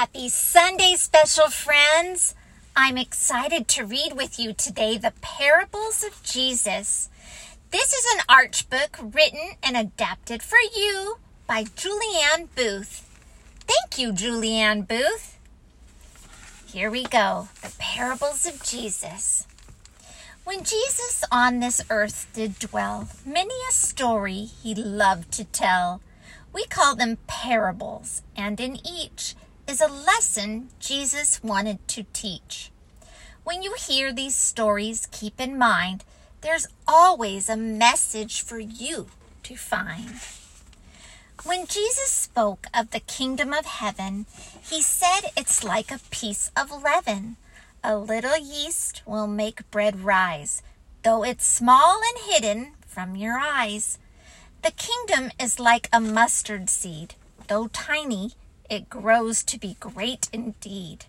Happy Sunday, special friends! I'm excited to read with you today the Parables of Jesus. This is an arch book written and adapted for you by Julianne Booth. Thank you, Julianne Booth. Here we go The Parables of Jesus. When Jesus on this earth did dwell, many a story he loved to tell. We call them parables, and in each is a lesson Jesus wanted to teach. When you hear these stories, keep in mind there's always a message for you to find. When Jesus spoke of the kingdom of heaven, he said it's like a piece of leaven. A little yeast will make bread rise, though it's small and hidden from your eyes. The kingdom is like a mustard seed, though tiny, it grows to be great indeed.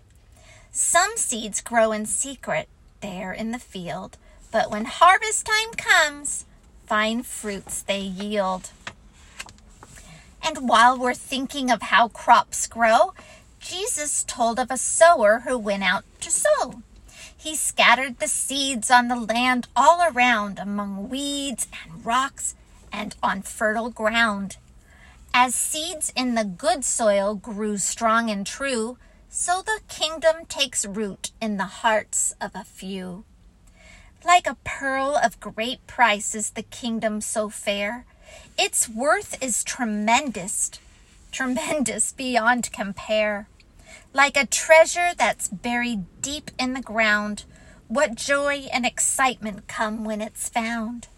Some seeds grow in secret there in the field, but when harvest time comes, fine fruits they yield. And while we're thinking of how crops grow, Jesus told of a sower who went out to sow. He scattered the seeds on the land all around among weeds and rocks and on fertile ground. As seeds in the good soil grew strong and true, so the kingdom takes root in the hearts of a few. Like a pearl of great price is the kingdom so fair. Its worth is tremendous, tremendous beyond compare. Like a treasure that's buried deep in the ground, what joy and excitement come when it's found.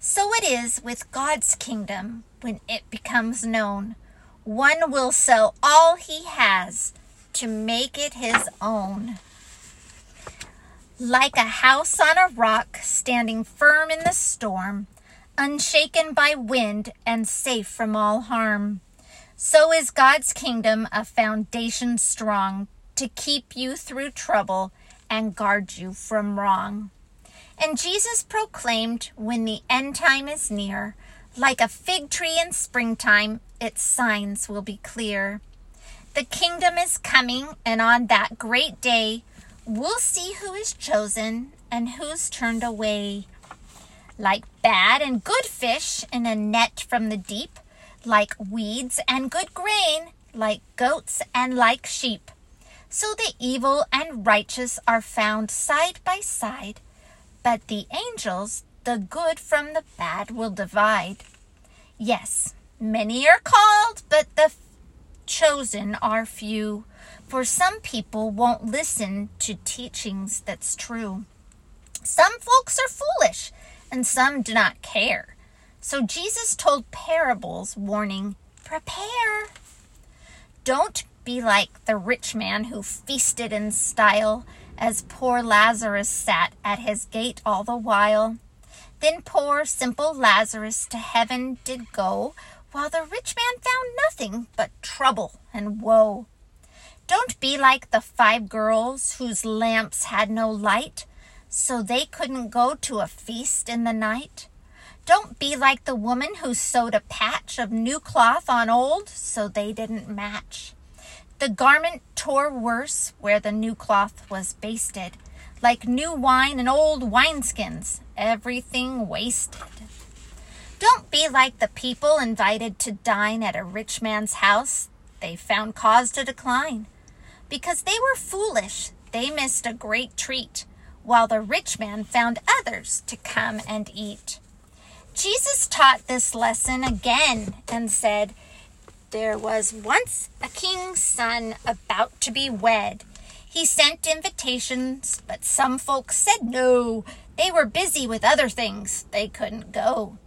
So it is with God's kingdom when it becomes known. One will sell all he has to make it his own. Like a house on a rock, standing firm in the storm, unshaken by wind and safe from all harm. So is God's kingdom a foundation strong to keep you through trouble and guard you from wrong. And Jesus proclaimed, when the end time is near, like a fig tree in springtime, its signs will be clear. The kingdom is coming, and on that great day, we'll see who is chosen and who's turned away. Like bad and good fish in a net from the deep, like weeds and good grain, like goats and like sheep. So the evil and righteous are found side by side but the angels, the good from the bad, will divide. Yes, many are called, but the chosen are few. For some people won't listen to teachings that's true. Some folks are foolish, and some do not care. So Jesus told parables, warning, Prepare. Don't be like the rich man who feasted in style as poor Lazarus sat at his gate all the while. Then poor simple Lazarus to heaven did go, while the rich man found nothing but trouble and woe. Don't be like the five girls whose lamps had no light, so they couldn't go to a feast in the night. Don't be like the woman who sewed a patch of new cloth on old, so they didn't match. The garment tore worse where the new cloth was basted, like new wine and old wineskins, everything wasted. Don't be like the people invited to dine at a rich man's house. They found cause to decline. Because they were foolish, they missed a great treat, while the rich man found others to come and eat. Jesus taught this lesson again and said, there was once a king's son about to be wed. He sent invitations, but some folks said no. They were busy with other things. They couldn't go.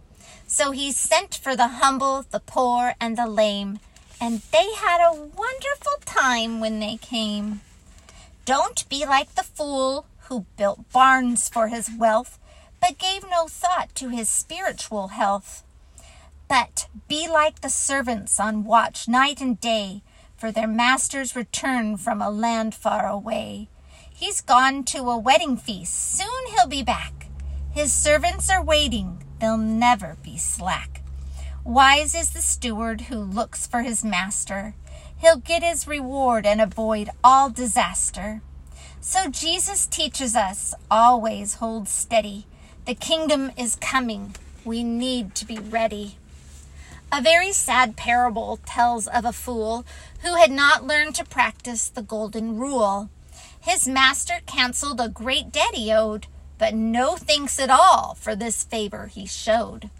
So he sent for the humble, the poor, and the lame, and they had a wonderful time when they came. Don't be like the fool who built barns for his wealth, but gave no thought to his spiritual health. But be like the servants on watch night and day for their master's return from a land far away. He's gone to a wedding feast. Soon he'll be back. His servants are waiting. They'll never be slack. Wise is the steward who looks for his master. He'll get his reward and avoid all disaster. So Jesus teaches us always hold steady. The kingdom is coming. We need to be ready. A very sad parable tells of a fool who had not learned to practice the golden rule. His master canceled a great debt he owed, but no thanks at all for this favor he showed.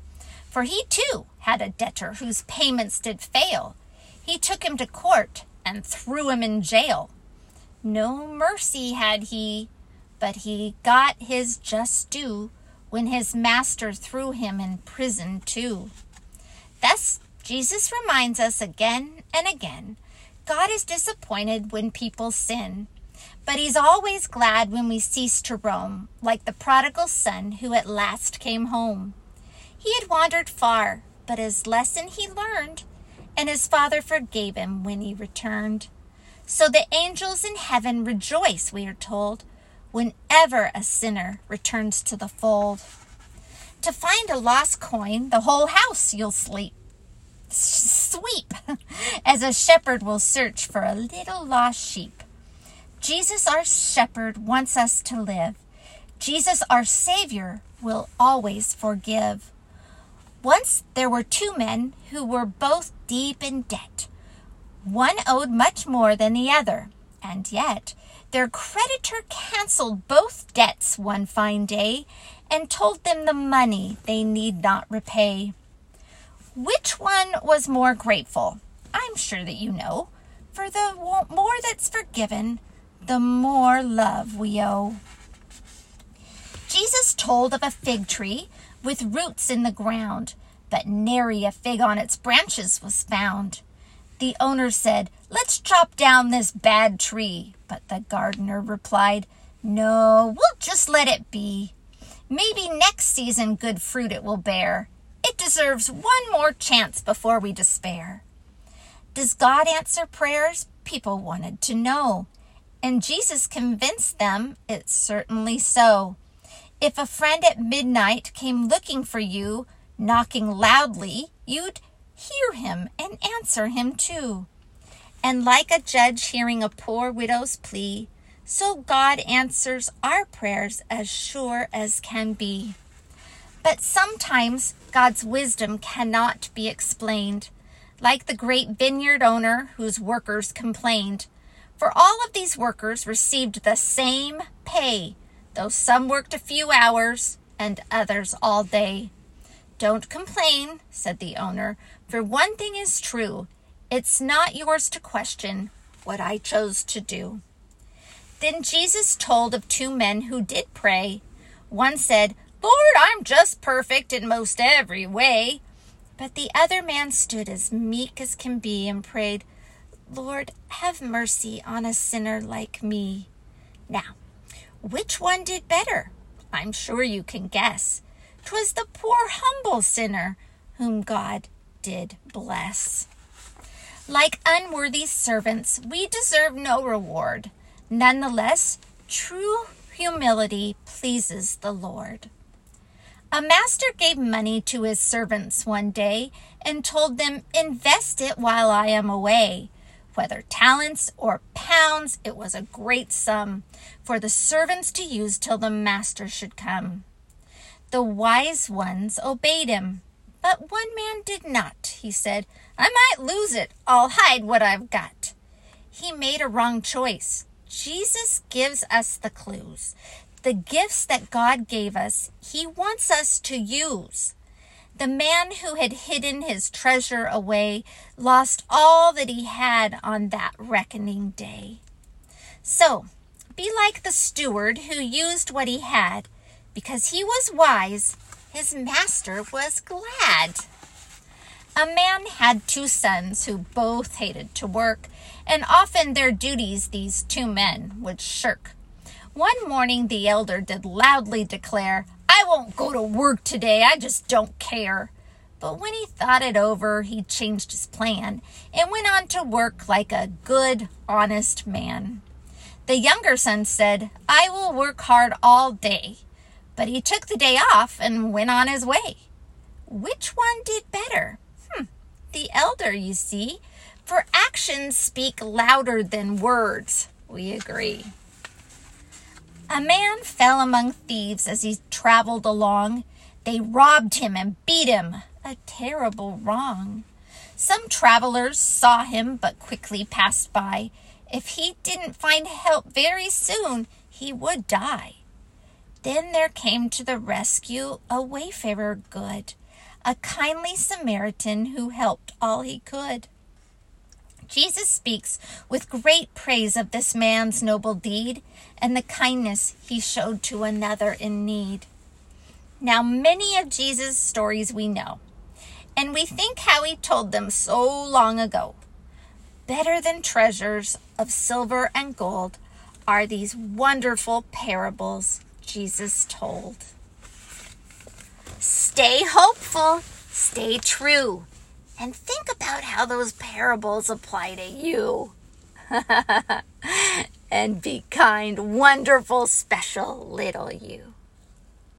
For he too had a debtor whose payments did fail. He took him to court and threw him in jail. No mercy had he, but he got his just due when his master threw him in prison too. Thus, Jesus reminds us again and again God is disappointed when people sin, but He's always glad when we cease to roam, like the prodigal son who at last came home. He had wandered far, but his lesson he learned, and his father forgave him when he returned. So the angels in heaven rejoice, we are told, whenever a sinner returns to the fold. To find a lost coin, the whole house you'll sleep. Sweep, as a shepherd will search for a little lost sheep. Jesus, our shepherd, wants us to live. Jesus, our Savior, will always forgive. Once there were two men who were both deep in debt. One owed much more than the other, and yet their creditor canceled both debts one fine day and told them the money they need not repay. Which one was more grateful? I'm sure that you know. For the more that's forgiven, the more love we owe. Jesus told of a fig tree with roots in the ground, but nary a fig on its branches was found. The owner said, Let's chop down this bad tree. But the gardener replied, No, we'll just let it be. Maybe next season good fruit it will bear. It deserves one more chance before we despair. Does God answer prayers? People wanted to know. And Jesus convinced them it's certainly so. If a friend at midnight came looking for you, knocking loudly, you'd hear him and answer him too. And like a judge hearing a poor widow's plea, so God answers our prayers as sure as can be. But sometimes God's wisdom cannot be explained, like the great vineyard owner whose workers complained. For all of these workers received the same pay, though some worked a few hours and others all day. Don't complain, said the owner, for one thing is true it's not yours to question what I chose to do. Then Jesus told of two men who did pray. One said, Lord, I'm just perfect in most every way. But the other man stood as meek as can be and prayed, Lord, have mercy on a sinner like me. Now, which one did better? I'm sure you can guess. 'Twas the poor humble sinner whom God did bless. Like unworthy servants, we deserve no reward. Nonetheless, true humility pleases the Lord. A master gave money to his servants one day and told them, Invest it while I am away. Whether talents or pounds, it was a great sum for the servants to use till the master should come. The wise ones obeyed him, but one man did not. He said, I might lose it. I'll hide what I've got. He made a wrong choice. Jesus gives us the clues. The gifts that God gave us, He wants us to use. The man who had hidden his treasure away lost all that he had on that reckoning day. So, be like the steward who used what he had. Because he was wise, his master was glad. A man had two sons who both hated to work, and often their duties these two men would shirk. One morning the elder did loudly declare, I won't go to work today, I just don't care. But when he thought it over, he changed his plan and went on to work like a good, honest man. The younger son said, I will work hard all day. But he took the day off and went on his way. Which one did better? Hmm, the elder, you see, for actions speak louder than words. We agree. A man fell among thieves as he traveled along. They robbed him and beat him, a terrible wrong. Some travelers saw him but quickly passed by. If he didn't find help very soon, he would die. Then there came to the rescue a wayfarer good, a kindly Samaritan who helped all he could. Jesus speaks with great praise of this man's noble deed and the kindness he showed to another in need. Now, many of Jesus' stories we know, and we think how he told them so long ago. Better than treasures of silver and gold are these wonderful parables Jesus told. Stay hopeful, stay true, and think about how those parables apply to you. and be kind, wonderful, special little you.